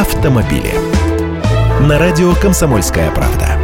автомобили. На радио «Комсомольская правда».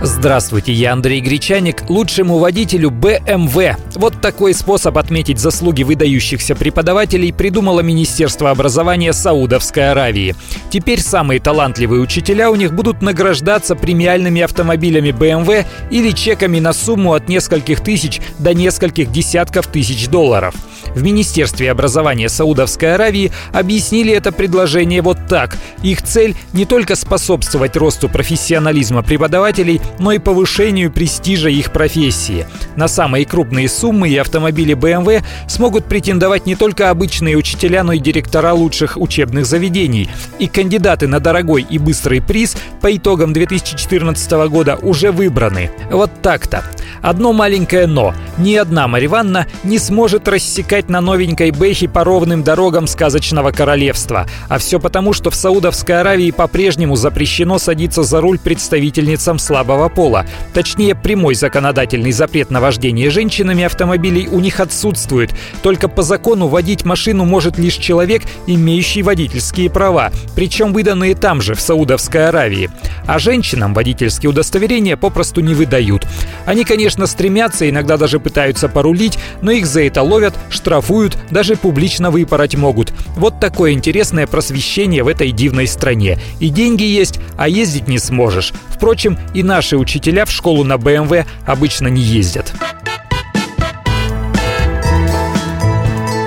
Здравствуйте, я Андрей Гречаник, лучшему водителю BMW. Вот такой способ отметить заслуги выдающихся преподавателей придумало Министерство образования Саудовской Аравии. Теперь самые талантливые учителя у них будут награждаться премиальными автомобилями BMW или чеками на сумму от нескольких тысяч до нескольких десятков тысяч долларов. В Министерстве образования Саудовской Аравии объяснили это предложение вот так. Их цель не только способствовать росту профессионализма преподавателей, но и повышению престижа их профессии. На самые крупные суммы и автомобили BMW смогут претендовать не только обычные учителя, но и директора лучших учебных заведений. И кандидаты на дорогой и быстрый приз по итогам 2014 года уже выбраны. Вот так-то. Одно маленькое «но». Ни одна Мариванна не сможет рассекать на новенькой Бэхе по ровным дорогам сказочного королевства. А все потому, что в Саудовской Аравии по-прежнему запрещено садиться за руль представительницам слабого пола. Точнее, прямой законодательный запрет на вождение женщинами автомобилей у них отсутствует. Только по закону водить машину может лишь человек, имеющий водительские права, причем выданные там же, в Саудовской Аравии. А женщинам водительские удостоверения попросту не выдают. Они, конечно, стремятся, иногда даже пытаются порулить, но их за это ловят, штрафуют, даже публично выпороть могут. Вот такое интересное просвещение в этой дивной стране. И деньги есть, а ездить не сможешь. Впрочем, и наши учителя в школу на БМВ обычно не ездят.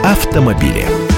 Автомобили.